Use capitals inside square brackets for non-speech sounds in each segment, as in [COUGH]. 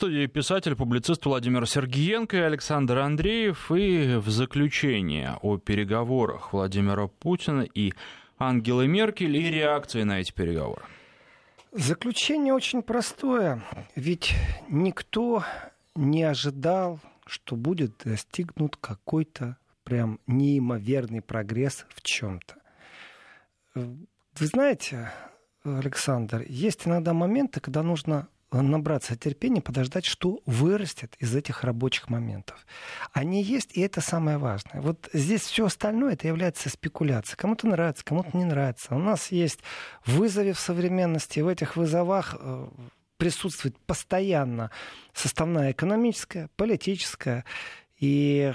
студии писатель, публицист Владимир Сергеенко и Александр Андреев. И в заключение о переговорах Владимира Путина и Ангелы Меркель и реакции на эти переговоры. Заключение очень простое. Ведь никто не ожидал, что будет достигнут какой-то прям неимоверный прогресс в чем-то. Вы знаете, Александр, есть иногда моменты, когда нужно набраться терпения, подождать, что вырастет из этих рабочих моментов. Они есть, и это самое важное. Вот здесь все остальное, это является спекуляцией. Кому-то нравится, кому-то не нравится. У нас есть вызовы в современности, в этих вызовах э, присутствует постоянно составная экономическая, политическая, и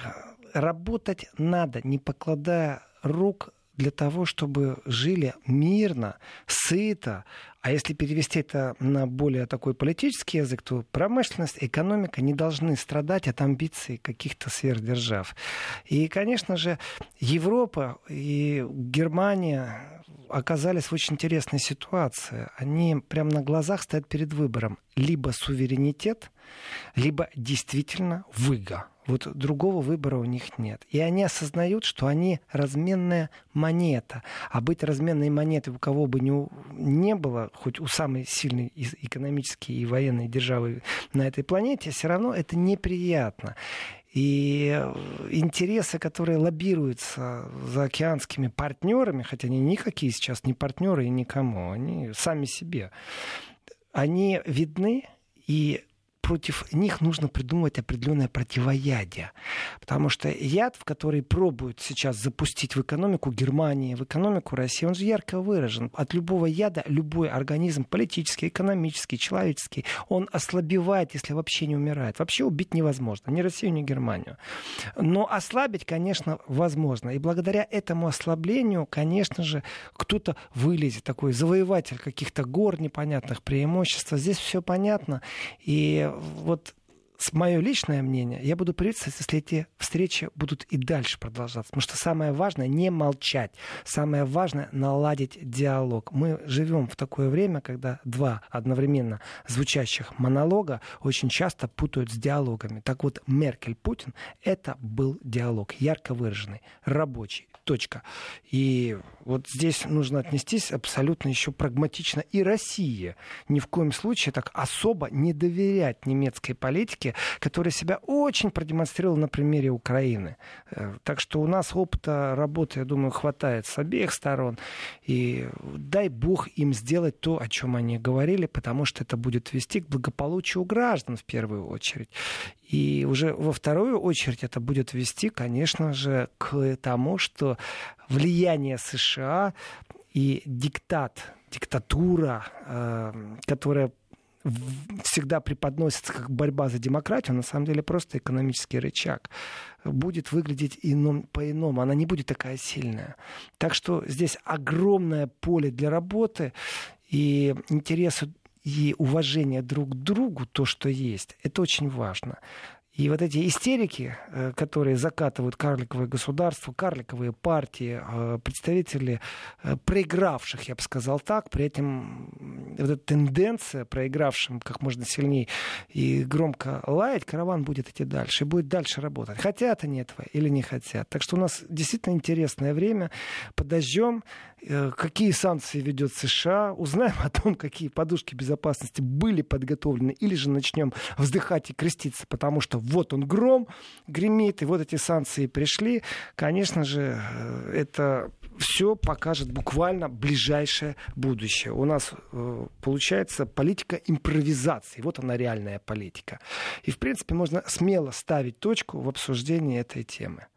работать надо, не покладая рук для того, чтобы жили мирно, сыто. А если перевести это на более такой политический язык, то промышленность, экономика не должны страдать от амбиций каких-то сверхдержав. И, конечно же, Европа и Германия оказались в очень интересной ситуации. Они прямо на глазах стоят перед выбором. Либо суверенитет, либо действительно выга. Вот другого выбора у них нет. И они осознают, что они разменная монета. А быть разменной монетой у кого бы ни, не было, хоть у самой сильной экономической и военной державы на этой планете, все равно это неприятно. И интересы, которые лоббируются за океанскими партнерами, хотя они никакие сейчас не партнеры и никому, они сами себе, они видны, и против них нужно придумывать определенное противоядие. Потому что яд, в который пробуют сейчас запустить в экономику Германии, в экономику России, он же ярко выражен. От любого яда любой организм, политический, экономический, человеческий, он ослабевает, если вообще не умирает. Вообще убить невозможно, ни Россию, ни Германию. Но ослабить, конечно, возможно. И благодаря этому ослаблению, конечно же, кто-то вылезет, такой завоеватель каких-то гор непонятных преимуществ. Здесь все понятно. И вот мое личное мнение, я буду приветствовать, если эти встречи будут и дальше продолжаться. Потому что самое важное не молчать. Самое важное наладить диалог. Мы живем в такое время, когда два одновременно звучащих монолога очень часто путают с диалогами. Так вот, Меркель-Путин — это был диалог, ярко выраженный, рабочий. Точка. И вот здесь нужно отнестись абсолютно еще прагматично. И Россия ни в коем случае так особо не доверять немецкой политике, которая себя очень продемонстрировала на примере Украины. Э, так что у нас опыта работы, я думаю, хватает с обеих сторон. И дай бог им сделать то, о чем они говорили, потому что это будет вести к благополучию граждан в первую очередь. И уже во вторую очередь это будет вести, конечно же, к тому, что влияние США и диктат, диктатура, э, которая всегда преподносится как борьба за демократию, на самом деле просто экономический рычаг, будет выглядеть ином, по-иному. Она не будет такая сильная. Так что здесь огромное поле для работы и интересы и уважение друг к другу, то, что есть, это очень важно. И вот эти истерики, э, которые закатывают карликовое государство, карликовые партии, э, представители э, проигравших, я бы сказал так, при этом вот эта тенденция проигравшим как можно сильнее и громко лаять, караван будет идти дальше и будет дальше работать. Хотят они этого или не хотят. Так что у нас действительно интересное время. Подождем, какие санкции ведет США, узнаем о том, какие подушки безопасности были подготовлены, или же начнем вздыхать и креститься, потому что вот он гром гремит, и вот эти санкции пришли, конечно же, э, это все покажет буквально ближайшее будущее. У нас э, получается политика импровизации. Вот она реальная политика. И, в принципе, можно смело ставить точку в обсуждении этой темы.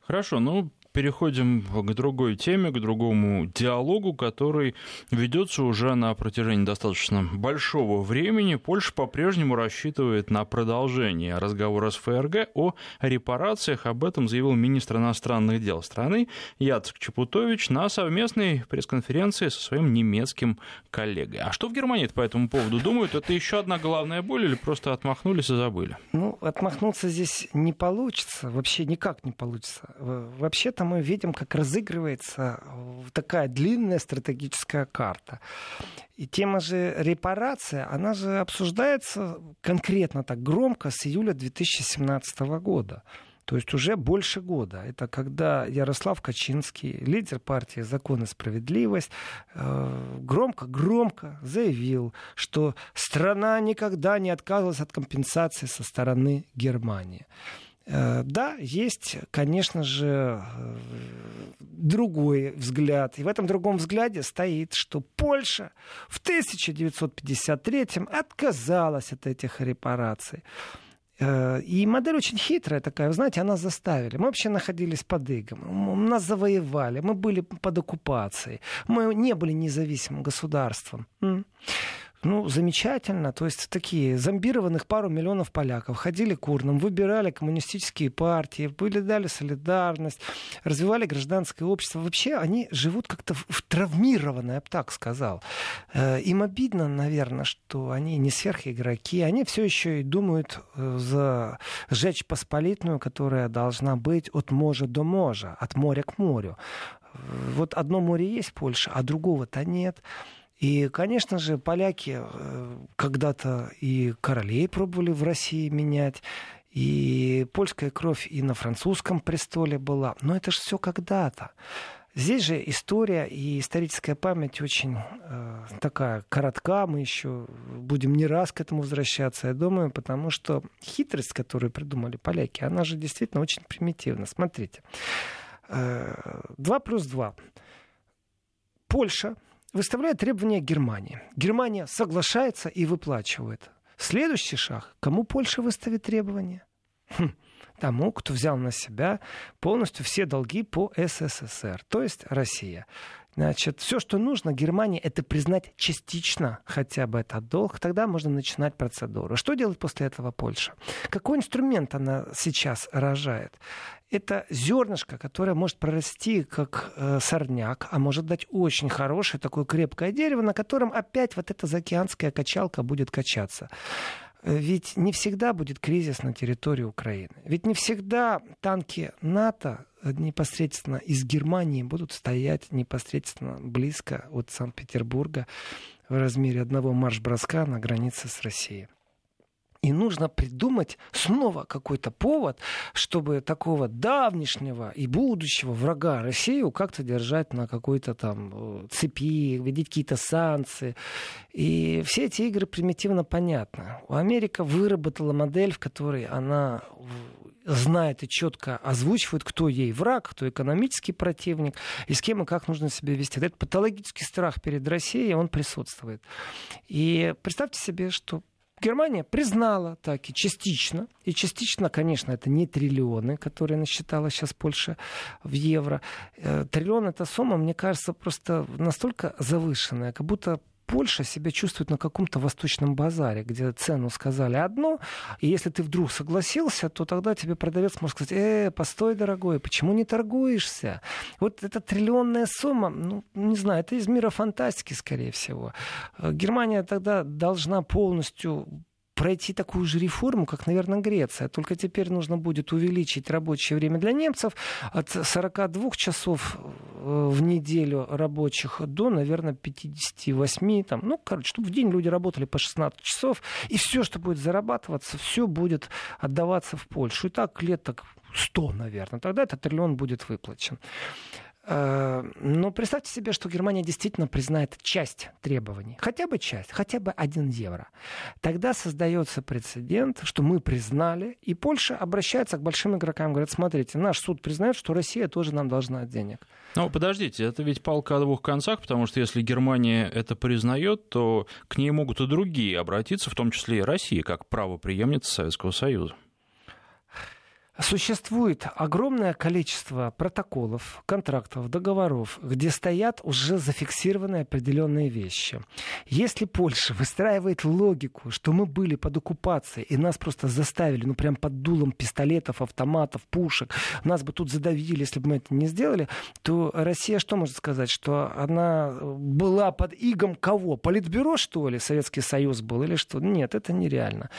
Хорошо, ну переходим к другой теме, к другому диалогу, который ведется уже на протяжении достаточно большого времени. Польша по-прежнему рассчитывает на продолжение разговора с ФРГ о репарациях. Об этом заявил министр иностранных дел страны Яцек Чепутович на совместной пресс-конференции со своим немецким коллегой. А что в Германии по этому поводу думают? Это еще одна головная боль или просто отмахнулись и забыли? Ну, отмахнуться здесь не получится, вообще никак не получится. Вообще-то это мы видим, как разыгрывается такая длинная стратегическая карта. И тема же репарация, она же обсуждается конкретно так громко с июля 2017 года. То есть уже больше года. Это когда Ярослав Качинский, лидер партии «Закон и справедливость», громко-громко э, заявил, что страна никогда не отказывалась от компенсации со стороны Германии. Э, да, есть, конечно же, э, другой взгляд. И в этом другом взгляде стоит, что Польша в 1953 отказалась от этих репараций. Э, и модель очень хитрая такая, вы знаете, она заставили. Мы вообще находились под игом, нас завоевали, мы были под оккупацией, мы не были независимым государством. Ну, замечательно. То есть такие зомбированных пару миллионов поляков ходили к урнам, выбирали коммунистические партии, были дали солидарность, развивали гражданское общество. Вообще они живут как-то в травмированно, я бы так сказал. Э, им обидно, наверное, что они не сверхигроки. Они все еще и думают э, за жечь посполитную, которая должна быть от моря до моря, от моря к морю. Вот одно море есть в Польше, а другого-то нет. И, конечно же, поляки э, когда-то и королей пробовали в России менять, и польская кровь и на французском престоле была. Но это же все когда-то. Здесь же история и историческая память очень э, такая коротка. Мы еще будем не раз к этому возвращаться, я думаю, потому что хитрость, которую придумали поляки, она же действительно очень примитивна. Смотрите. Э, 2 плюс 2. Польша выставляет требования Германии. Германия соглашается и выплачивает. Следующий шаг. Кому Польша выставит требования? Хм, тому, кто взял на себя полностью все долги по СССР, то есть Россия. Значит, все, что нужно Германии, это признать частично хотя бы этот долг, тогда можно начинать процедуру. Что делать после этого Польша? Какой инструмент она сейчас рожает? это зернышко, которое может прорасти как э, сорняк, а может дать очень хорошее такое крепкое дерево, на котором опять вот эта заокеанская качалка будет качаться. Ведь не всегда будет кризис на территории Украины. Ведь не всегда танки НАТО непосредственно из Германии будут стоять непосредственно близко от Санкт-Петербурга в размере одного марш-броска на границе с Россией. И нужно придумать снова какой-то повод, чтобы такого давнишнего и будущего врага Россию как-то держать на какой-то там э, цепи, вводить какие-то санкции. И все эти игры примитивно понятны. Америка выработала модель, в которой она знает и четко озвучивает, кто ей враг, кто экономический противник, и с кем и как нужно себя вести. Этот патологический страх перед Россией, он присутствует. И представьте себе, что Германия признала так и частично. И частично, конечно, это не триллионы, которые насчитала сейчас Польша в евро. Э, триллион — это сумма, мне кажется, просто настолько завышенная, как будто Польша себя чувствует на каком-то восточном базаре, где цену сказали одну, и если ты вдруг согласился, то тогда тебе продавец может сказать, э, постой, дорогой, почему не торгуешься? Вот эта триллионная сумма, ну, не знаю, это из мира фантастики, скорее всего. Э, Германия тогда должна полностью пройти такую же реформу, как, наверное, Греция. Только теперь нужно будет увеличить рабочее время для немцев от 42 часов э, в неделю рабочих до, наверное, 58. Там, ну, короче, чтобы в день люди работали по 16 часов, и все, что будет зарабатываться, все будет отдаваться в Польшу. И так лет так 100, наверное. Тогда этот триллион будет выплачен. Э, но представьте себе, что Германия действительно признает часть требований, хотя бы часть, хотя бы один евро. Тогда создается прецедент, что мы признали, и Польша обращается к большим игрокам, говорит, смотрите, наш суд признает, что Россия тоже нам должна денег. Ну, подождите, это ведь палка о двух концах, потому что если Германия это признает, то к ней могут и другие обратиться, в том числе и Россия, как правоприемница Советского Союза. Существует огромное количество протоколов, контрактов, договоров, где стоят уже зафиксированные определенные вещи. Если Польша выстраивает логику, что мы были под оккупацией и нас просто заставили, ну прям под дулом пистолетов, автоматов, пушек, нас бы тут задавили, если бы мы это не сделали, то Россия что может сказать? Что она была под игом кого? Политбюро, что ли? Советский Союз был или что? Нет, это нереально.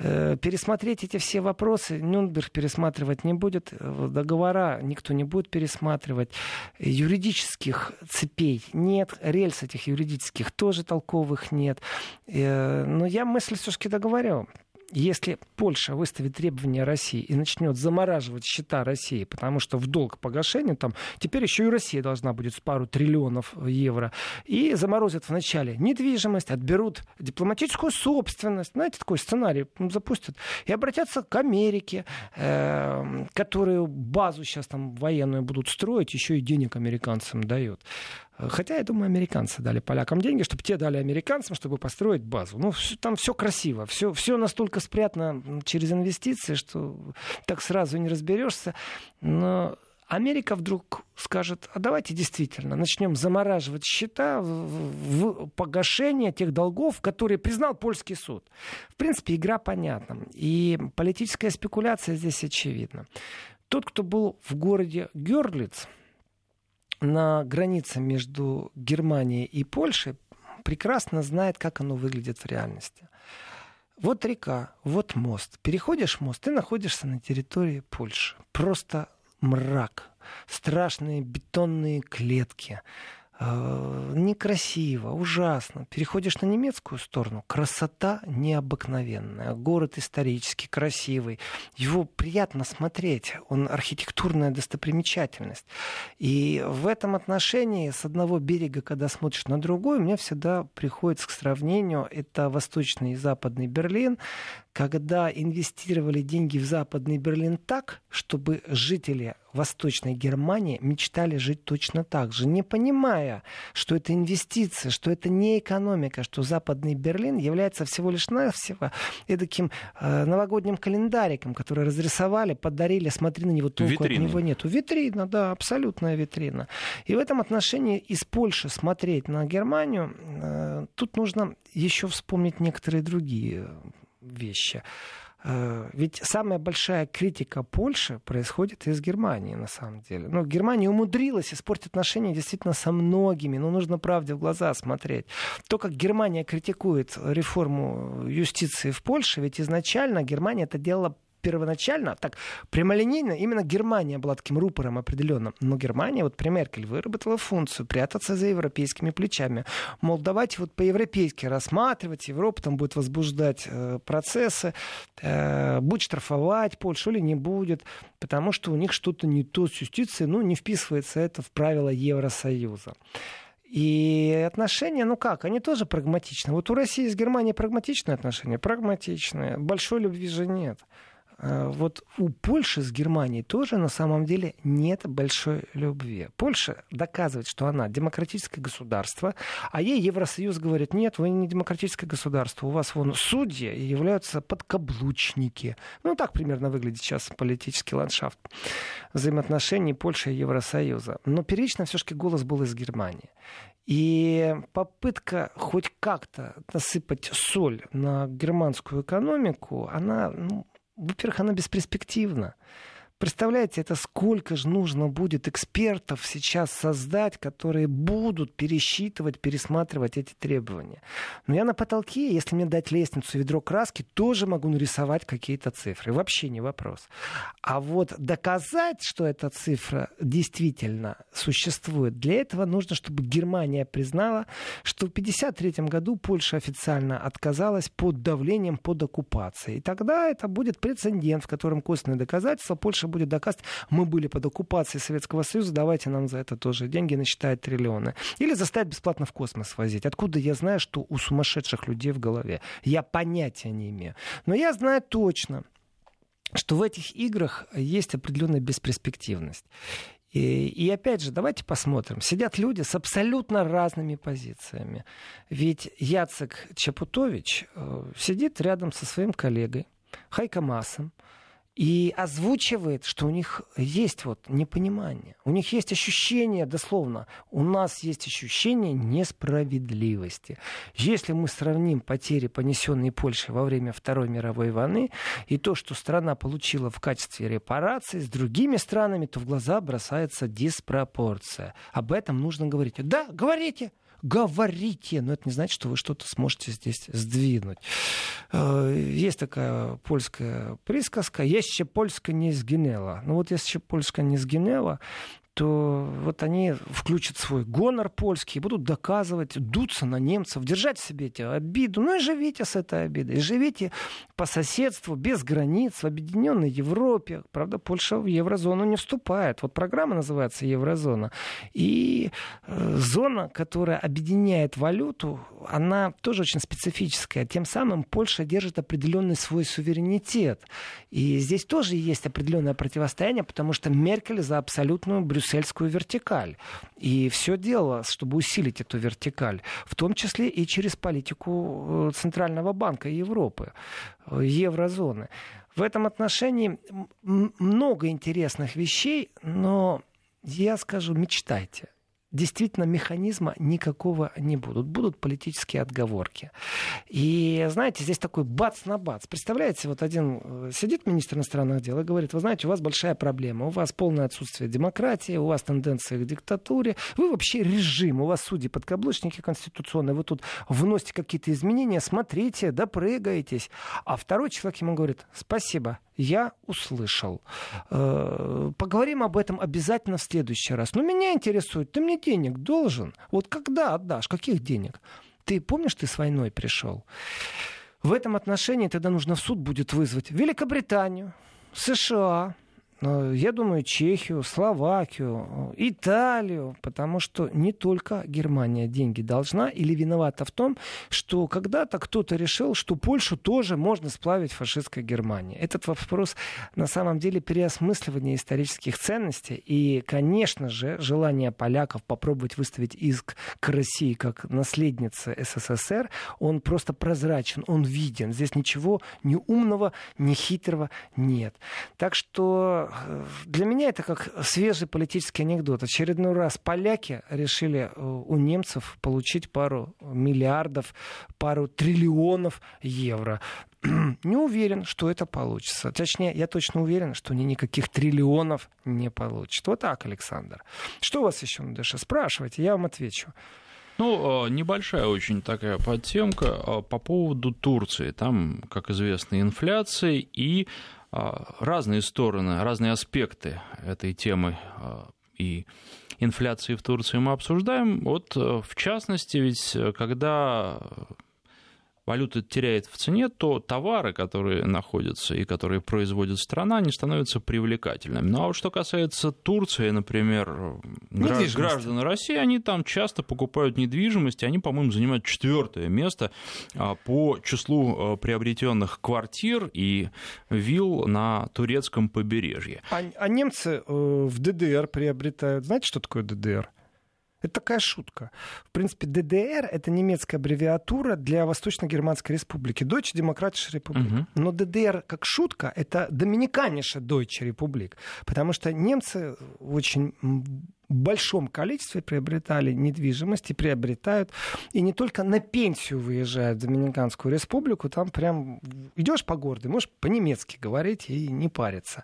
Э, пересмотреть эти все вопросы, Нюнберг пересмотреть пересматривать не будет, договора никто не будет пересматривать, юридических цепей нет, рельс этих юридических тоже толковых нет. Но я мысль все-таки договорю если Польша выставит требования России и начнет замораживать счета России, потому что в долг погашения там теперь еще и Россия должна будет пару триллионов евро, и заморозят вначале недвижимость, отберут дипломатическую собственность, знаете, такой сценарий запустят, и обратятся к Америке, э, которую базу сейчас там военную будут строить, еще и денег американцам дают. Хотя, я думаю, американцы дали полякам деньги, чтобы те дали американцам, чтобы построить базу. Ну, там все красиво, все, все настолько спрятано через инвестиции, что так сразу не разберешься. Но Америка вдруг скажет, а давайте действительно начнем замораживать счета в погашение тех долгов, которые признал польский суд. В принципе, игра понятна. И политическая спекуляция здесь очевидна. Тот, кто был в городе Герлиц, на границе между Германией и Польшей прекрасно знает, как оно выглядит в реальности. Вот река, вот мост. Переходишь мост, ты находишься на территории Польши. Просто мрак, страшные бетонные клетки, некрасиво, ужасно. Переходишь на немецкую сторону, красота необыкновенная, город исторический, красивый, его приятно смотреть, он архитектурная достопримечательность. И в этом отношении с одного берега, когда смотришь на другой, мне всегда приходится к сравнению, это восточный и западный Берлин, когда инвестировали деньги в Западный Берлин так, чтобы жители Восточной Германии мечтали жить точно так же, не понимая, что это инвестиция, что это не экономика, что Западный Берлин является всего лишь навсего таким э, новогодним календариком, который разрисовали, подарили, смотри на него, толку Витрина. от него нету. Витрина, да, абсолютная витрина. И в этом отношении из Польши смотреть на Германию, э, тут нужно еще вспомнить некоторые другие вещи. Э, ведь самая большая критика Польши происходит из Германии, на самом деле. Ну, Германия умудрилась испортить отношения действительно со многими, но нужно правде в глаза смотреть. То, как Германия критикует реформу юстиции в Польше, ведь изначально Германия это делала первоначально, так прямолинейно, именно Германия была таким рупором определенным. Но Германия, вот при Меркель, выработала функцию прятаться за европейскими плечами. Мол, давайте вот по-европейски рассматривать, Европа там будет возбуждать э, процессы, э, будет штрафовать Польшу или не будет, потому что у них что-то не то с юстицией, ну, не вписывается это в правила Евросоюза. И отношения, ну как, они тоже прагматичны. Вот у России с Германией прагматичные отношения, прагматичные. Большой любви же нет. Э, вот у Польши с Германией тоже на самом деле нет большой любви. Польша доказывает, что она демократическое государство, а ей Евросоюз говорит, нет, вы не демократическое государство, у вас вон судьи являются подкаблучники. Ну, так примерно выглядит сейчас политический ландшафт взаимоотношений Польши и Евросоюза. Но первично все-таки голос был из Германии. И попытка хоть как-то насыпать соль на германскую экономику, она ну, во-первых, она бесперспективна. Представляете, это сколько же нужно будет экспертов сейчас создать, которые будут пересчитывать, пересматривать эти требования. Но я на потолке, если мне дать лестницу и ведро краски, тоже могу нарисовать какие-то цифры. Вообще не вопрос. А вот доказать, что эта цифра действительно существует, для этого нужно, чтобы Германия признала, что в 1953 году Польша официально отказалась под давлением, под оккупацией. И тогда это будет прецедент, в котором косвенные доказательства Польша будет доказывать, мы были под оккупацией Советского Союза, давайте нам за это тоже деньги насчитать триллионы. Или заставить бесплатно в космос возить. Откуда я знаю, что у сумасшедших людей в голове? Я понятия не имею. Но я знаю точно, что в этих играх есть определенная бесперспективность. И, и опять же, давайте посмотрим. Сидят люди с абсолютно разными позициями. Ведь Яцек Чапутович э, сидит рядом со своим коллегой Хайка Массом, и озвучивает, что у них есть вот непонимание. У них есть ощущение, дословно, у нас есть ощущение несправедливости. Если мы сравним потери, понесенные Польшей во время Второй мировой войны, и то, что страна получила в качестве репарации с другими странами, то в глаза бросается диспропорция. Об этом нужно говорить. Да, говорите, говорите, но это не значит, что вы что-то сможете здесь сдвинуть. Э, есть такая польская присказка, еще польска не сгинела. Ну вот если польска не сгинела, то вот они включат свой гонор польский, будут доказывать, дуться на немцев, держать в себе эти обиду. Ну и живите с этой обидой. живите по соседству, без границ, в объединенной Европе. Правда, Польша в еврозону не вступает. Вот программа называется Еврозона. И э, зона, которая объединяет валюту, она тоже очень специфическая. Тем самым Польша держит определенный свой суверенитет. И здесь тоже есть определенное противостояние, потому что Меркель за абсолютную брюссельскую вертикаль. И все дело, чтобы усилить эту вертикаль, в том числе и через политику э, Центрального банка Европы, э, еврозоны. В этом отношении много интересных вещей, но я скажу, мечтайте действительно механизма никакого не будут. Будут политические отговорки. И, знаете, здесь такой бац на бац. Представляете, вот один э, сидит министр иностранных дел и говорит, вы знаете, у вас большая проблема, у вас полное отсутствие демократии, у вас тенденция к диктатуре, вы вообще режим, у вас судьи подкаблучники конституционные, вы тут вносите какие-то изменения, смотрите, допрыгаетесь. А второй человек ему говорит, спасибо, я услышал. Э, поговорим об этом обязательно в следующий раз. Но меня интересует, ты мне денег должен? Вот когда отдашь? Каких денег? Ты помнишь, ты с войной пришел? В этом отношении тогда нужно в суд будет вызвать Великобританию, США, я думаю, Чехию, Словакию, Италию, потому что не только Германия деньги должна или виновата в том, что когда-то кто-то решил, что Польшу тоже можно сплавить фашистской Германии. Этот вопрос на самом деле переосмысливания исторических ценностей и, конечно же, желание поляков попробовать выставить иск к России как наследнице СССР, он просто прозрачен, он виден. Здесь ничего ни умного, ни хитрого нет. Так что для меня это как свежий политический анекдот. Очередной раз поляки решили э, у немцев получить пару миллиардов, пару триллионов евро. [CLEARS THROAT] Не уверен, что это получится. Точнее, я точно уверен, что они никаких триллионов не получат. Вот так, Александр. Что у вас еще на душе? Спрашивайте, я вам отвечу. Ну, э, небольшая очень такая подтемка э, по поводу Турции. Там, как известно, инфляция и разные стороны, разные аспекты этой темы а, и инфляции в Турции мы обсуждаем. Вот, э, в частности, ведь э, когда валюта теряет в цене, то товары, которые находятся и которые производит страна, они становятся привлекательными. Ну а вот что касается Турции, например, граждан России, они там часто покупают недвижимость, и они, по-моему, занимают четвертое место а, по числу а, приобретенных квартир и вилл на турецком побережье. А, а немцы э, в ДДР приобретают. Знаете, что такое ДДР? Это такая шутка. В принципе, ДДР — это немецкая аббревиатура для Восточно-Германской республики. Deutsche Demokratische Republik. Угу. Но ДДР как шутка — это Доминиканиша Deutsche Republik. Потому что немцы в очень большом количестве приобретали недвижимость и приобретают. И не только на пенсию выезжают в Доминиканскую республику, там прям идешь по городу, можешь по-немецки говорить и не париться.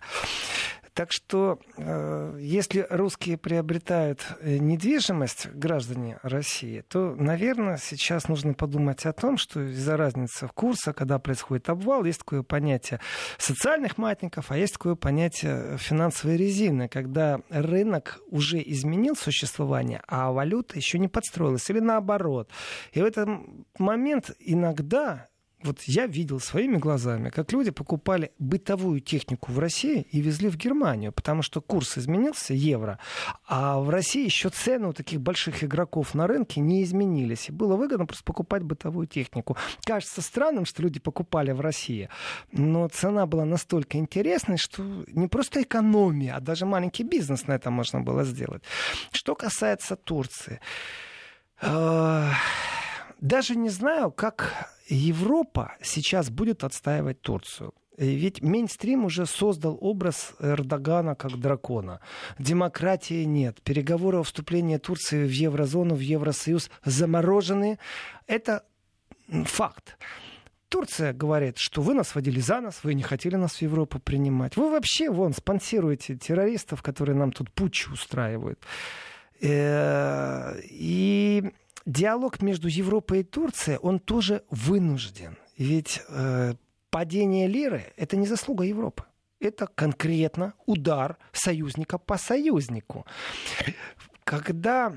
Так что, э, если русские приобретают э, недвижимость, граждане России, то, наверное, сейчас нужно подумать о том, что из-за разницы в курсе, когда происходит обвал, есть такое понятие социальных матников, а есть такое понятие финансовой резины, когда рынок уже изменил существование, а валюта еще не подстроилась, или наоборот. И в этот момент иногда вот я видел своими глазами, как люди покупали бытовую технику в России и везли в Германию, потому что курс изменился, евро, а в России еще цены у таких больших игроков на рынке не изменились. И было выгодно просто покупать бытовую технику. Кажется странным, что люди покупали в России, но цена была настолько интересной, что не просто экономия, а даже маленький бизнес на это можно было сделать. Что касается Турции, э, даже не знаю, как Европа сейчас будет отстаивать Турцию. Ведь мейнстрим уже создал образ Эрдогана как дракона. Демократии нет. Переговоры о вступлении Турции в еврозону, в Евросоюз заморожены. Это факт. Турция говорит, что вы нас водили за нас, вы не хотели нас в Европу принимать. Вы вообще, вон, спонсируете террористов, которые нам тут путч устраивают. Э, и диалог между Европой и Турцией, он тоже вынужден. Ведь э, падение лиры – это не заслуга Европы. Это конкретно удар союзника по союзнику. Когда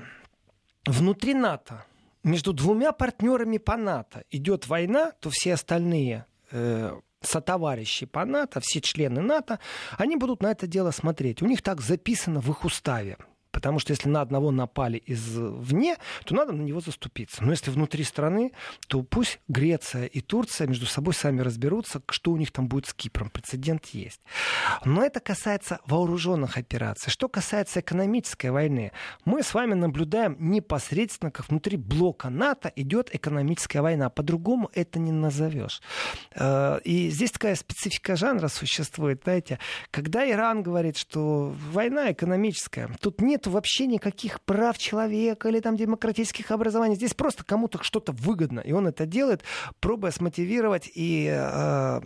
внутри НАТО между двумя партнерами по НАТО идет война, то все остальные э, сотоварищи по НАТО, все члены НАТО, они будут на это дело смотреть. У них так записано в их уставе. Потому что если на одного напали извне, то надо на него заступиться. Но если внутри страны, то пусть Греция и Турция между собой сами разберутся, что у них там будет с Кипром. Прецедент есть. Но это касается вооруженных операций. Что касается экономической войны, мы с вами наблюдаем непосредственно, как внутри блока НАТО идет экономическая война. По-другому это не назовешь. Э, и здесь такая специфика жанра существует. Знаете, когда Иран говорит, что война экономическая, тут нет нет вообще никаких прав человека или там демократических образований. Здесь просто кому-то что-то выгодно. И он это делает, пробуя смотивировать и э,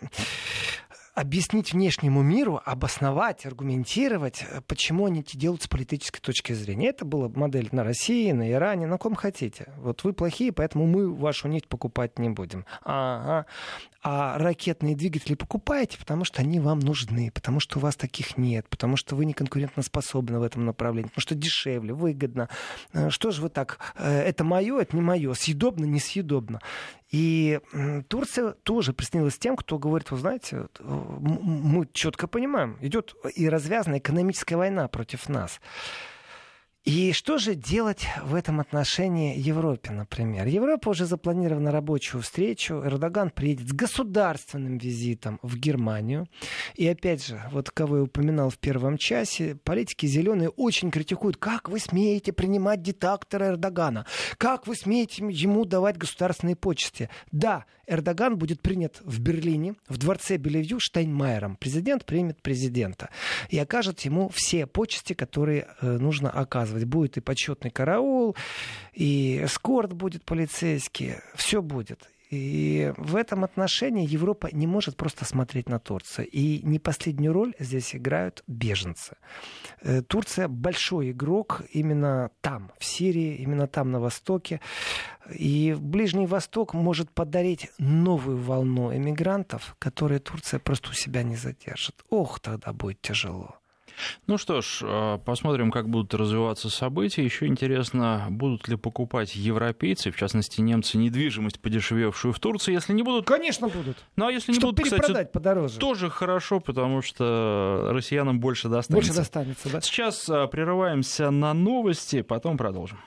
объяснить внешнему миру, обосновать, аргументировать, э, почему они это делают с политической точки зрения. Это была модель на России, на Иране, на ком хотите. Вот вы плохие, поэтому мы вашу нефть покупать не будем. Ага. А ракетные двигатели покупаете, потому что они вам нужны, потому что у вас таких нет, потому что вы не конкурентоспособны в этом направлении, потому что дешевле, выгодно. Э, что же вы так? Э, это мое, это не мое. Съедобно, несъедобно. И Турция тоже приснилась тем, кто говорит, вы знаете, мы четко понимаем, идет и развязана экономическая война против нас. И что же делать в этом отношении Европе, например? Европа уже запланирована рабочую встречу. Эрдоган приедет с государственным визитом в Германию. И опять же, вот кого я упоминал в первом часе, политики зеленые очень критикуют, как вы смеете принимать диктатора Эрдогана? Как вы смеете ему давать государственные почести? Да, Эрдоган будет принят в Берлине, в дворце Белевью Штайнмайером. Президент примет президента и окажет ему все почести, которые э, нужно оказывать. Будет и почетный караул, и эскорт будет полицейский, все будет. И в этом отношении Европа не может просто смотреть на Турцию. И не последнюю роль здесь играют беженцы. Э, Турция большой игрок именно там, в Сирии, именно там, на Востоке. И Ближний Восток может подарить новую волну эмигрантов, которые Турция просто у себя не задержит. Ох, тогда будет тяжело. Ну что ж, э, посмотрим, как будут развиваться события. Еще интересно, будут ли покупать европейцы, в частности немцы, недвижимость, подешевевшую в Турции. Если не будут... Конечно, будут. Ну а если не Чтобы будут, кстати, подороже. тоже хорошо, потому что россиянам больше достанется. Больше достанется, да. Сейчас э, прерываемся на новости, потом продолжим.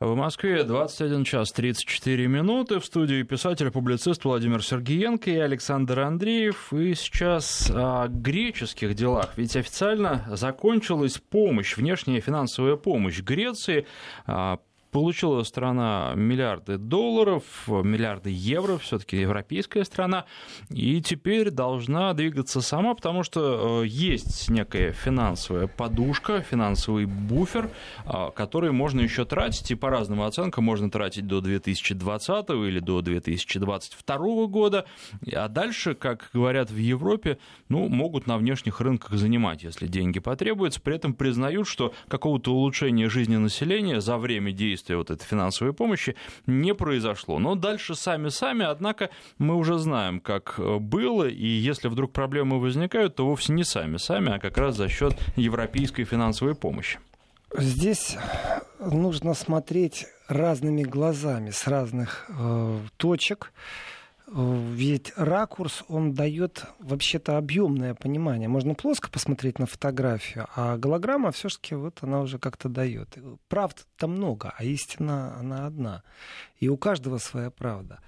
В Москве 21 час 34 минуты. В студии писатель-публицист Владимир Сергеенко и Александр Андреев. И сейчас о греческих делах. Ведь официально закончилась помощь, внешняя финансовая помощь Греции а, Получила страна миллиарды долларов, миллиарды евро, все-таки европейская страна, и теперь должна двигаться сама, потому что э, есть некая финансовая подушка, финансовый буфер, э, который можно еще тратить, и по разным оценкам можно тратить до 2020 или до 2022 года, а дальше, как говорят в Европе, ну, могут на внешних рынках занимать, если деньги потребуются, при этом признают, что какого-то улучшения жизни населения за время действия действия вот этой финансовой помощи не произошло. Но дальше сами-сами, однако мы уже знаем, как э, было, и если вдруг проблемы возникают, то вовсе не сами-сами, а как раз за счет европейской финансовой помощи. Здесь нужно смотреть разными глазами, с разных э, точек. Ведь ракурс, он дает вообще-то объемное понимание. Можно плоско посмотреть на фотографию, а голограмма все-таки вот она уже как-то дает. Правд-то много, а истина она одна. И у каждого своя правда.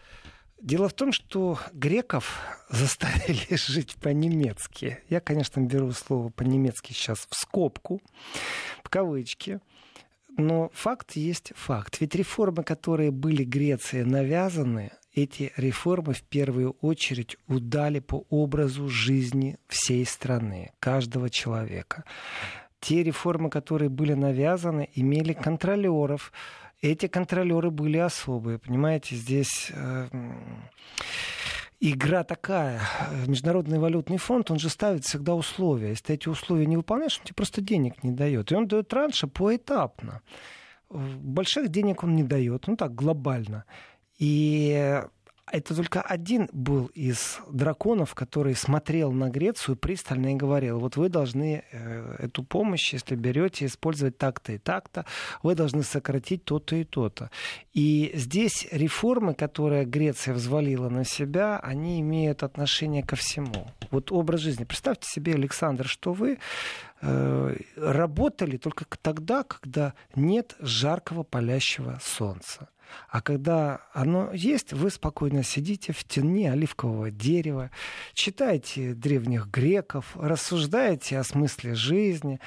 Дело в том, что греков [LAUGHS] заставили [LAUGHS] жить по-немецки. Я, конечно, беру слово по-немецки сейчас в скобку, в кавычки. Но факт есть факт. Ведь реформы, которые были Греции навязаны, эти реформы в первую очередь удали по образу жизни всей страны, каждого человека. Те реформы, которые были навязаны, имели контролеров. Эти контролеры были особые. Понимаете, здесь э, игра такая. Международный валютный фонд, он же ставит всегда условия. Если ты эти условия не выполняешь, он тебе просто денег не дает. И он дает раньше поэтапно. больших денег он не дает, ну так, глобально. И это только один был из драконов, который смотрел на Грецию пристально и говорил, вот вы должны э, эту помощь, если берете, использовать так-то и так-то, вы должны сократить то-то и то-то. И здесь реформы, которые Греция взвалила на себя, они имеют отношение ко всему. Вот образ жизни. Представьте себе, Александр, что вы э, работали только тогда, когда нет жаркого палящего солнца. А когда оно есть, вы спокойно сидите в тени оливкового дерева, читаете древних греков, рассуждаете о смысле жизни.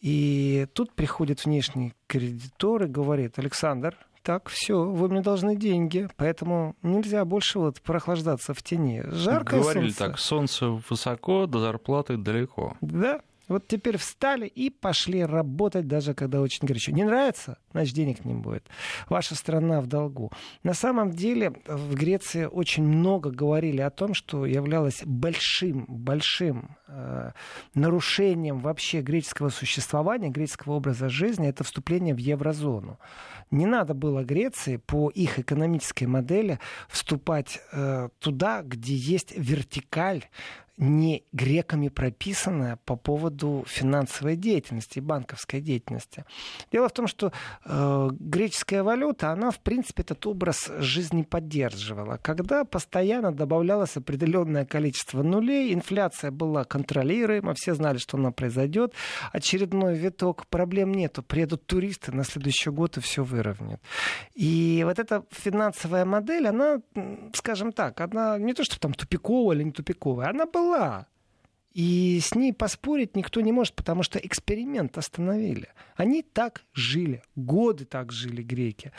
И тут приходит внешний кредитор и говорит, Александр, так, все, вы мне должны деньги, поэтому нельзя больше вот прохлаждаться в тени. Жаркое Говорили солнце. так, солнце высоко, до зарплаты далеко. Да, вот теперь встали и пошли работать, даже когда очень горячо. Не нравится? Значит, денег не будет. Ваша страна в долгу. На самом деле в Греции очень много говорили о том, что являлось большим, большим э, нарушением вообще греческого существования, греческого образа жизни, это вступление в еврозону. Не надо было Греции по их экономической модели вступать э, туда, где есть вертикаль не греками прописанная по поводу финансовой деятельности и банковской деятельности. Дело в том, что э, греческая валюта, она, в принципе, этот образ жизни поддерживала. Когда постоянно добавлялось определенное количество нулей, инфляция была контролируема, все знали, что она произойдет, очередной виток, проблем нету, приедут туристы, на следующий год и все выровняют. И вот эта финансовая модель, она, скажем так, она не то, что там тупиковая или не тупиковая, она была была. И с ней поспорить никто не может, потому что эксперимент остановили. Они так жили, годы так жили греки.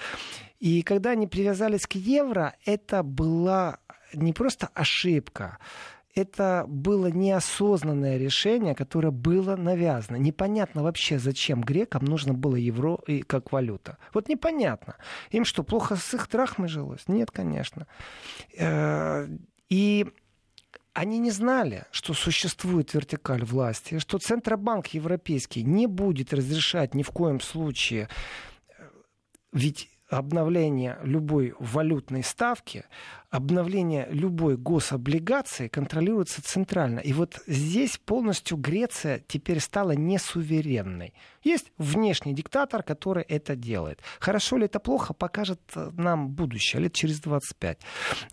И когда они привязались к евро, это была не просто ошибка, это было неосознанное решение, которое было навязано. Непонятно вообще, зачем грекам нужно было евро как валюта. Вот непонятно. Им что, плохо с их трахмой жилось? Нет, конечно. Э, и они не знали, что существует вертикаль власти, что Центробанк европейский не будет разрешать ни в коем случае, э, ведь обновление любой валютной ставки, обновление любой гособлигации контролируется центрально. И вот здесь полностью Греция теперь стала несуверенной. Есть внешний диктатор, который это делает. Хорошо ли это плохо, покажет э, нам будущее, лет через 25.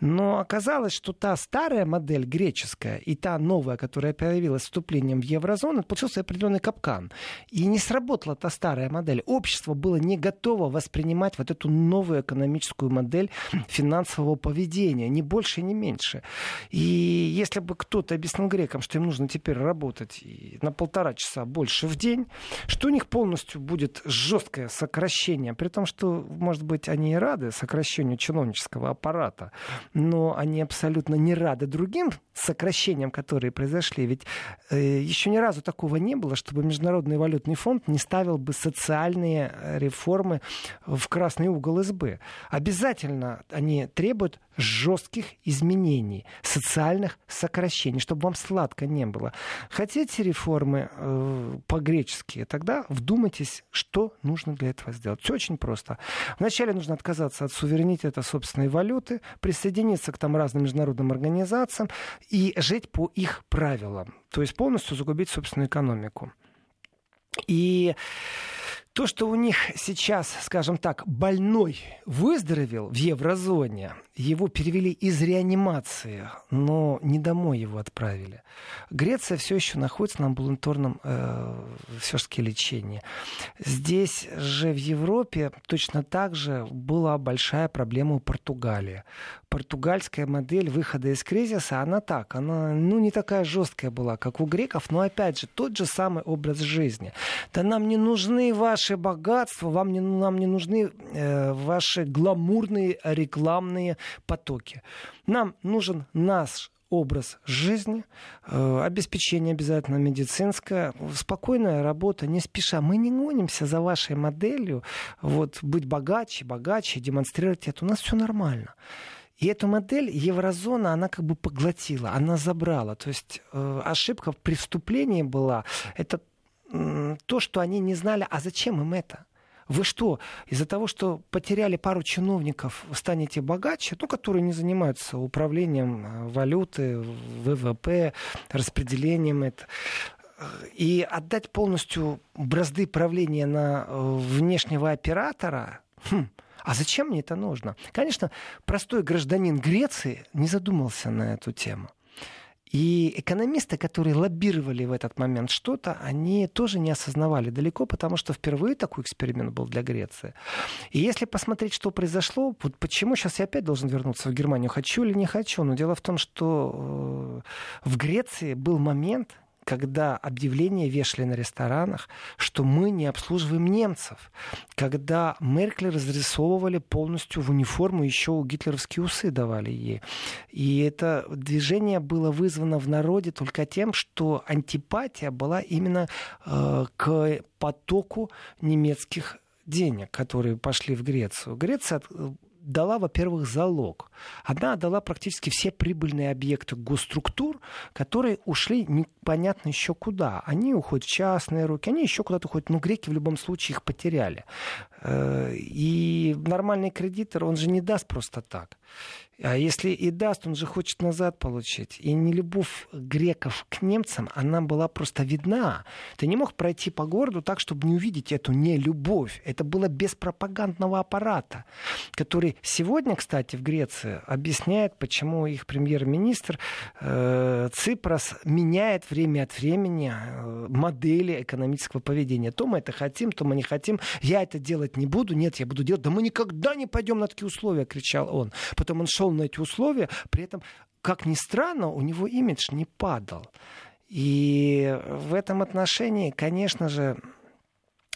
Но оказалось, что та старая модель греческая и та новая, которая появилась вступлением в еврозону, получился определенный капкан. И не сработала та старая модель. Общество было не готово воспринимать вот эту новую экономическую модель финансового поведения, ни больше, ни меньше. И если бы кто-то объяснил грекам, что им нужно теперь работать на полтора часа больше в день, что не них полностью будет жесткое сокращение, при том, что, может быть, они и рады сокращению чиновнического аппарата, но они абсолютно не рады другим сокращениям, которые произошли. Ведь э, еще ни разу такого не было, чтобы Международный валютный фонд не ставил бы социальные э, реформы в красный угол СБ. Обязательно они требуют жестких изменений, социальных сокращений, чтобы вам сладко не было. Хотите реформы э, по-гречески, тогда вдумайтесь, что нужно для этого сделать. Все очень просто. Вначале нужно отказаться от суверенитета собственной валюты, присоединиться к там разным международным организациям и жить по их правилам. То есть полностью загубить собственную экономику. И то, что у них сейчас, скажем так, больной выздоровел в еврозоне, его перевели из реанимации, но не домой его отправили. Греция все еще находится на амбулаторном э, все-таки лечении. Здесь же в Европе точно так же была большая проблема у Португалии. Португальская модель выхода из кризиса, она так, она ну, не такая жесткая была, как у греков, но опять же тот же самый образ жизни. Да нам не нужны ваши ваши богатства, вам не, нам не нужны э, ваши гламурные рекламные потоки. Нам нужен наш образ жизни, э, обеспечение обязательно медицинское, спокойная работа, не спеша. Мы не гонимся за вашей моделью, вот, быть богаче, богаче, демонстрировать это. У нас все нормально. И эту модель еврозона, она как бы поглотила, она забрала. То есть э, ошибка в преступлении была, это то, что они не знали, а зачем им это? Вы что, из-за того, что потеряли пару чиновников, станете богаче, ну, которые не занимаются управлением э, валюты, ВВП, распределением это и отдать полностью бразды правления на э, внешнего оператора, хм, а зачем мне это нужно? Конечно, простой гражданин Греции не задумался на эту тему. И экономисты, которые лоббировали в этот момент что-то, они тоже не осознавали далеко, потому что впервые такой эксперимент был для Греции. И если посмотреть, что произошло, вот почему сейчас я опять должен вернуться в Германию, хочу или не хочу, но дело в том, что э, в Греции был момент, когда объявления вешали на ресторанах, что мы не обслуживаем немцев, когда Меркель разрисовывали полностью в униформу, еще гитлеровские усы давали ей. И это движение было вызвано в народе только тем, что антипатия была именно э, к потоку немецких денег, которые пошли в Грецию. Греция дала, во-первых, залог. Она отдала практически все прибыльные объекты госструктур, которые ушли непонятно еще куда. Они уходят в частные руки, они еще куда-то уходят. Но греки в любом случае их потеряли. Э, и нормальный кредитор, он же не даст просто так. А если и даст, он же хочет назад получить. И не любовь греков к немцам, она была просто видна. Ты не мог пройти по городу так, чтобы не увидеть эту нелюбовь. Это было без пропагандного аппарата, который сегодня, кстати, в Греции объясняет, почему их премьер-министр э, Ципрос меняет время от времени э, модели экономического поведения. То мы это хотим, то мы не хотим. Я это делать не буду. Нет, я буду делать. Да мы никогда не пойдем на такие условия, кричал он. Потом он шел шел на эти условия, при этом, как ни странно, у него имидж не падал. И в этом отношении, конечно же,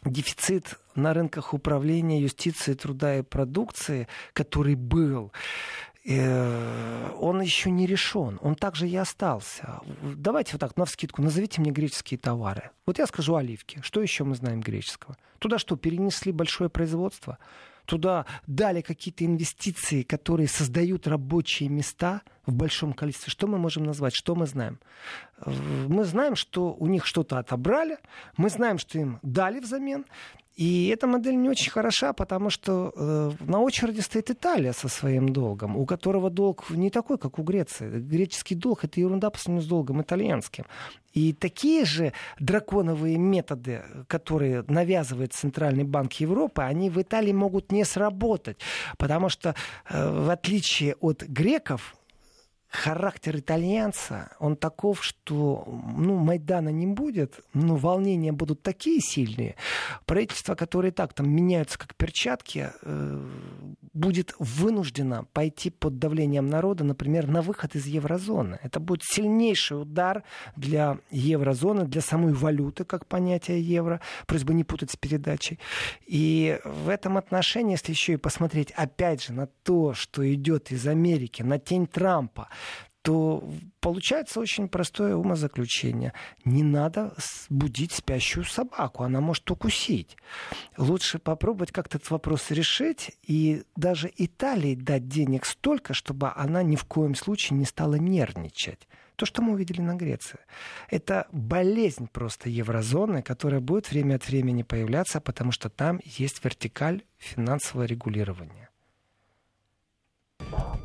дефицит на рынках управления юстиции, труда и продукции, который был, э, он еще не решен. Он также и остался. Давайте вот так, на вскидку, назовите мне греческие товары. Вот я скажу оливки. Что еще мы знаем греческого? Туда что, перенесли большое производство? Туда дали какие-то инвестиции, которые создают рабочие места в большом количестве, что мы можем назвать, что мы знаем? Мы знаем, что у них что-то отобрали, мы знаем, что им дали взамен, и эта модель не очень хороша, потому что э, на очереди стоит Италия со своим долгом, у которого долг не такой, как у Греции. Греческий долг — это ерунда по сравнению с долгом итальянским. И такие же драконовые методы, которые навязывает Центральный банк Европы, они в Италии могут не сработать, потому что э, в отличие от греков, характер итальянца, он таков, что ну, Майдана не будет, но волнения будут такие сильные. Правительство, которое так там меняются как перчатки, э, будет вынуждено пойти под давлением народа, например, на выход из еврозоны. Это будет сильнейший удар для еврозоны, для самой валюты, как понятие евро. Просьба не путать с передачей. И в этом отношении, если еще и посмотреть опять же на то, что идет из Америки, на тень Трампа, то получается очень простое умозаключение. Не надо будить спящую собаку, она может укусить. Лучше попробовать как-то этот вопрос решить и даже Италии дать денег столько, чтобы она ни в коем случае не стала нервничать. То, что мы увидели на Греции. Это болезнь просто еврозоны, которая будет время от времени появляться, потому что там есть вертикаль финансового регулирования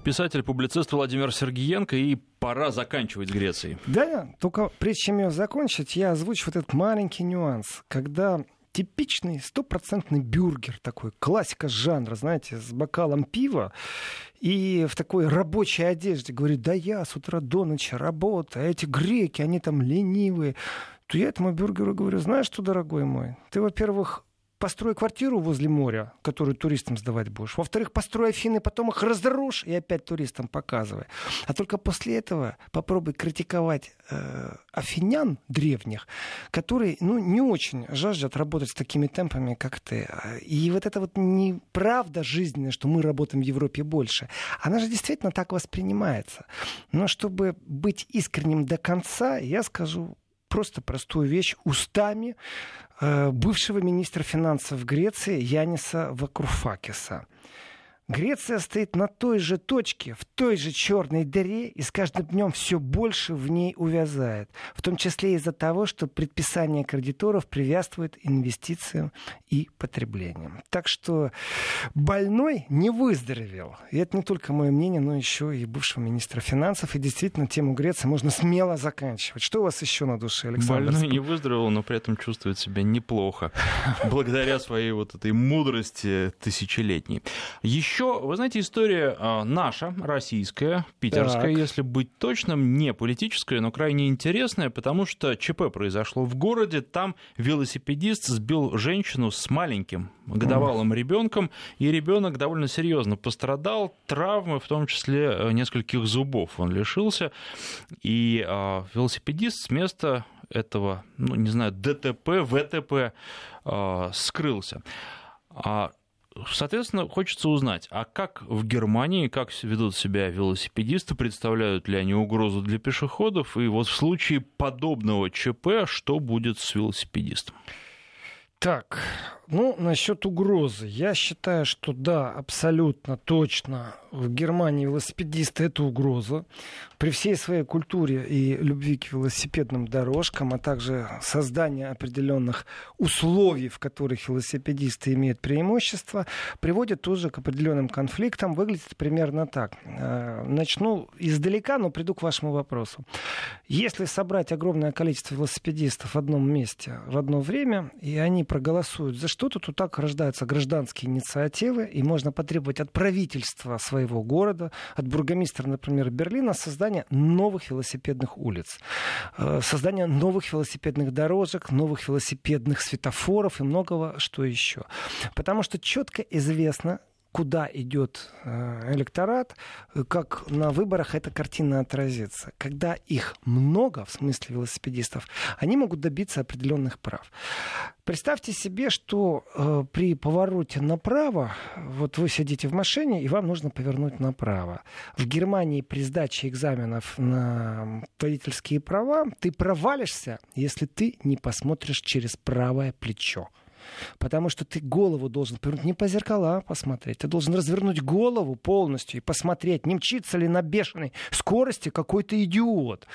писатель-публицист Владимир Сергиенко, и пора заканчивать с Грецией. Да, только прежде чем ее закончить, я озвучу вот этот маленький нюанс, когда типичный стопроцентный бюргер такой, классика жанра, знаете, с бокалом пива и в такой рабочей одежде говорит, да я с утра до ночи работаю, а эти греки, они там ленивые, то я этому бюргеру говорю, знаешь что, дорогой мой, ты, во-первых, построй квартиру возле моря, которую туристам сдавать будешь. Во-вторых, построй Афины, потом их разрушь и опять туристам показывай. А только после этого попробуй критиковать э, афинян древних, которые ну, не очень жаждут работать с такими темпами, как ты. И вот это вот неправда жизненная, что мы работаем в Европе больше, она же действительно так воспринимается. Но чтобы быть искренним до конца, я скажу просто простую вещь устами э, бывшего министра финансов Греции Яниса Вакруфакиса. Греция стоит на той же точке, в той же черной дыре, и с каждым днем все больше в ней увязает. В том числе из-за того, что предписание кредиторов привязывает инвестициям и потреблениям. Так что больной не выздоровел. И это не только мое мнение, но еще и бывшего министра финансов. И действительно, тему Греции можно смело заканчивать. Что у вас еще на душе, Александр? Больной не выздоровел, но при этом чувствует себя неплохо. [LAUGHS] Благодаря своей вот этой мудрости тысячелетней. Еще еще, вы знаете, история а, наша, российская, питерская, так. если быть точным, не политическая, но крайне интересная, потому что ЧП произошло в городе, там велосипедист сбил женщину с маленьким годовалым ребенком, и ребенок довольно серьезно пострадал, травмы, в том числе э, нескольких зубов он лишился, и а, велосипедист с места этого, ну, не знаю, ДТП, ВТП а, скрылся. А Соответственно, хочется узнать, а как в Германии, как ведут себя велосипедисты, представляют ли они угрозу для пешеходов, и вот в случае подобного ЧП, что будет с велосипедистом? Так, ну, насчет угрозы. Я считаю, что да, абсолютно точно в Германии велосипедисты это угроза. При всей своей культуре и любви к велосипедным дорожкам, а также создании определенных условий, в которых велосипедисты имеют преимущество, приводит тоже к определенным конфликтам. Выглядит примерно так. Э, начну издалека, но приду к вашему вопросу. Если собрать огромное количество велосипедистов в одном месте в одно время, и они проголосуют за что-то, то так рождаются гражданские инициативы, и можно потребовать от правительства своего города, от бургомистра, например, Берлина, создания новых велосипедных улиц, э, создания новых велосипедных дорожек, новых велосипедных светофоров и многого что еще. Потому что четко известно, куда идет э, электорат, как на выборах эта картина отразится. Когда их много, в смысле велосипедистов, они могут добиться определенных прав. Представьте себе, что э, при повороте направо, вот вы сидите в машине, и вам нужно повернуть направо. В Германии при сдаче экзаменов на водительские права ты провалишься, если ты не посмотришь через правое плечо. Потому что ты голову должен повернуть не по зеркалам посмотреть. Ты должен развернуть голову полностью и посмотреть, не мчится ли на бешеной скорости какой-то идиот.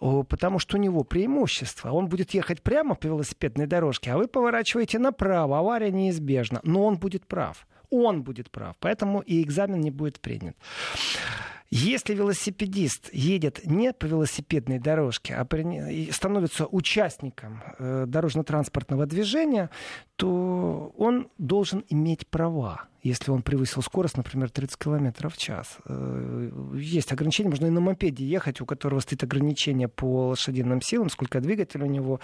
Потому что у него преимущество. Он будет ехать прямо по велосипедной дорожке, а вы поворачиваете направо. Авария неизбежна. Но он будет прав. Он будет прав. Поэтому и экзамен не будет принят. Если велосипедист едет не по велосипедной дорожке, а становится участником э, дорожно-транспортного движения, то он должен иметь права если он превысил скорость, например, 30 км в час. Э, есть ограничения, можно и на мопеде ехать, у которого стоит ограничение по лошадиным силам, сколько двигатель у него,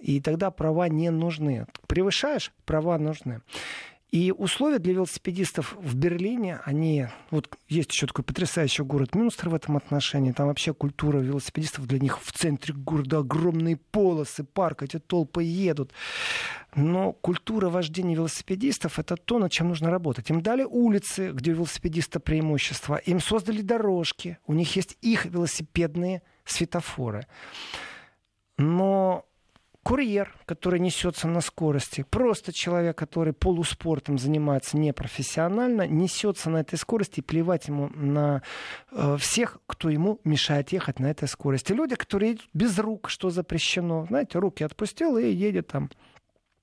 и тогда права не нужны. Превышаешь, права нужны. И условия для велосипедистов в Берлине, они... Вот есть еще такой потрясающий город Мюнстер в этом отношении. Там вообще культура велосипедистов для них в центре города огромные полосы, парк, эти толпы едут. Но культура вождения велосипедистов — это то, над чем нужно работать. Им дали улицы, где у велосипедиста преимущество. Им создали дорожки. У них есть их велосипедные светофоры. Но курьер, который несется на скорости, просто человек, который полуспортом занимается непрофессионально, несется на этой скорости и плевать ему на э, всех, кто ему мешает ехать на этой скорости. Люди, которые едут без рук, что запрещено. Знаете, руки отпустил и едет там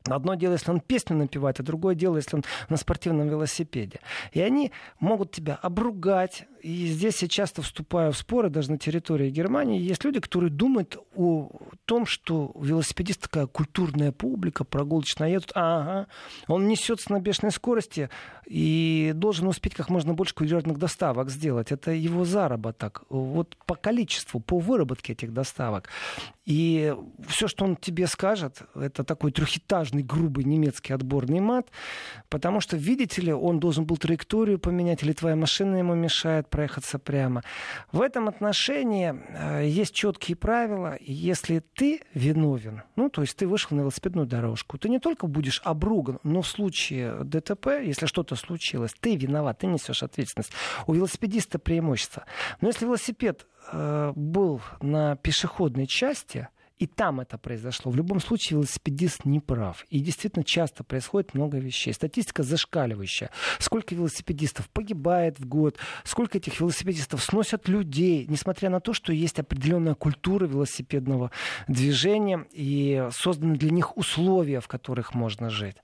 Одно дело, если он песню напевает, а другое дело, если он на спортивном велосипеде. И они могут тебя обругать. И здесь я часто вступаю в споры, даже на территории Германии. Есть люди, которые думают о том, что велосипедист такая культурная публика, прогулочно едут. Ага, он несется на бешеной скорости и должен успеть как можно больше курьерных доставок сделать. Это его заработок. Вот по количеству, по выработке этих доставок. И все, что он тебе скажет, это такой трехэтажный, грубый немецкий отборный мат, потому что, видите ли, он должен был траекторию поменять, или твоя машина ему мешает проехаться прямо. В этом отношении э, есть четкие правила. Если ты виновен, ну, то есть ты вышел на велосипедную дорожку, ты не только будешь обруган, но в случае ДТП, если что-то случилось, ты виноват, ты несешь ответственность. У велосипедиста преимущество. Но если велосипед Э, был на пешеходной части, и там это произошло. В любом случае велосипедист не прав. И действительно часто происходит много вещей. Статистика зашкаливающая. Сколько велосипедистов погибает в год, сколько этих велосипедистов сносят людей, несмотря на то, что есть определенная культура велосипедного движения и созданы для них условия, в которых можно жить.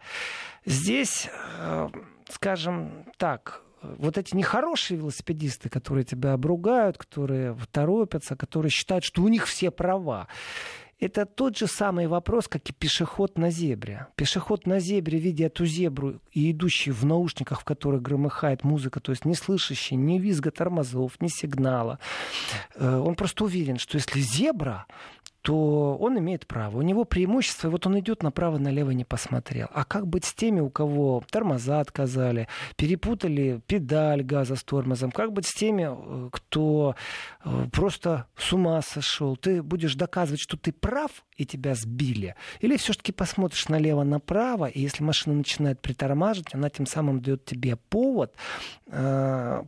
Здесь, э, скажем так, вот эти нехорошие велосипедисты, которые тебя обругают, которые торопятся, которые считают, что у них все права. Это тот же самый вопрос, как и пешеход на зебре. Пешеход на зебре, видя эту зебру и идущий в наушниках, в которых громыхает музыка, то есть не слышащий ни визга тормозов, ни сигнала, э, он просто уверен, что если зебра, то он имеет право. У него преимущество, и вот он идет направо-налево не посмотрел. А как быть с теми, у кого тормоза отказали, перепутали педаль газа с тормозом? Как быть с теми, э, кто э, просто с ума сошел? Ты будешь доказывать, что ты прав, и тебя сбили? Или все-таки посмотришь налево-направо, и если машина начинает притормаживать, она тем самым дает тебе повод э,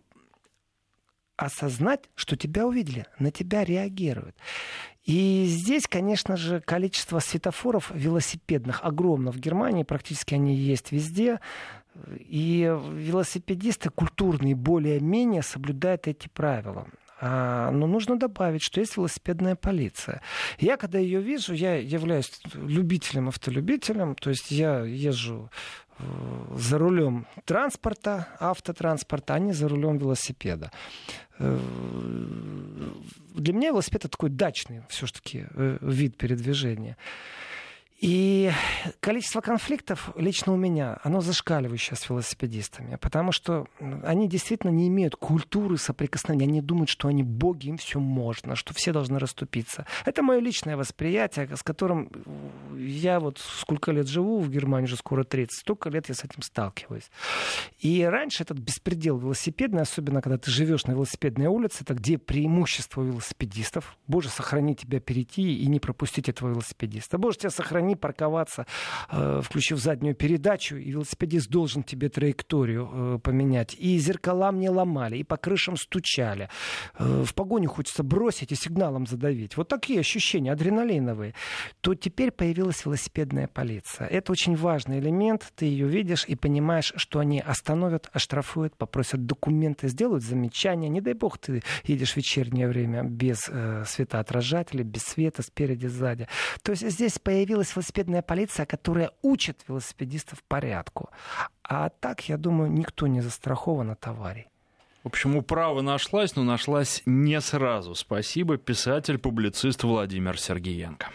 осознать, что тебя увидели, на тебя реагируют. И здесь, конечно же, количество светофоров велосипедных огромно в Германии, практически они есть везде. И велосипедисты культурные более-менее соблюдают эти правила. А, но нужно добавить, что есть велосипедная полиция. Я, когда ее вижу, я являюсь любителем, автолюбителем, то есть я езжу э, за рулем транспорта, автотранспорта, а не за рулем велосипеда. Для меня велосипед это такой дачный все-таки э, вид передвижения. И количество конфликтов лично у меня, оно зашкаливающее с велосипедистами, потому что они действительно не имеют культуры соприкосновения. Они думают, что они боги, им все можно, что все должны расступиться. Это мое личное восприятие, с которым я вот сколько лет живу в Германии, уже скоро 30, столько лет я с этим сталкиваюсь. И раньше этот беспредел велосипедный, особенно когда ты живешь на велосипедной улице, это где преимущество велосипедистов. Боже, сохрани тебя перейти и не пропустить этого велосипедиста. Боже, тебя сохрани не парковаться, э, включив заднюю передачу, и велосипедист должен тебе траекторию э, поменять. И зеркала мне ломали, и по крышам стучали. Э, в погоню хочется бросить и сигналом задавить. Вот такие ощущения адреналиновые. То теперь появилась велосипедная полиция. Это очень важный элемент. Ты ее видишь и понимаешь, что они остановят, оштрафуют, попросят документы, сделают замечания. Не дай бог, ты едешь в вечернее время без э, светоотражателя, без света спереди, сзади. То есть здесь появилась велосипедная полиция, которая учит велосипедистов порядку. А так, я думаю, никто не застрахован от аварий. В общем, управа нашлась, но нашлась не сразу. Спасибо, писатель-публицист Владимир Сергеенко.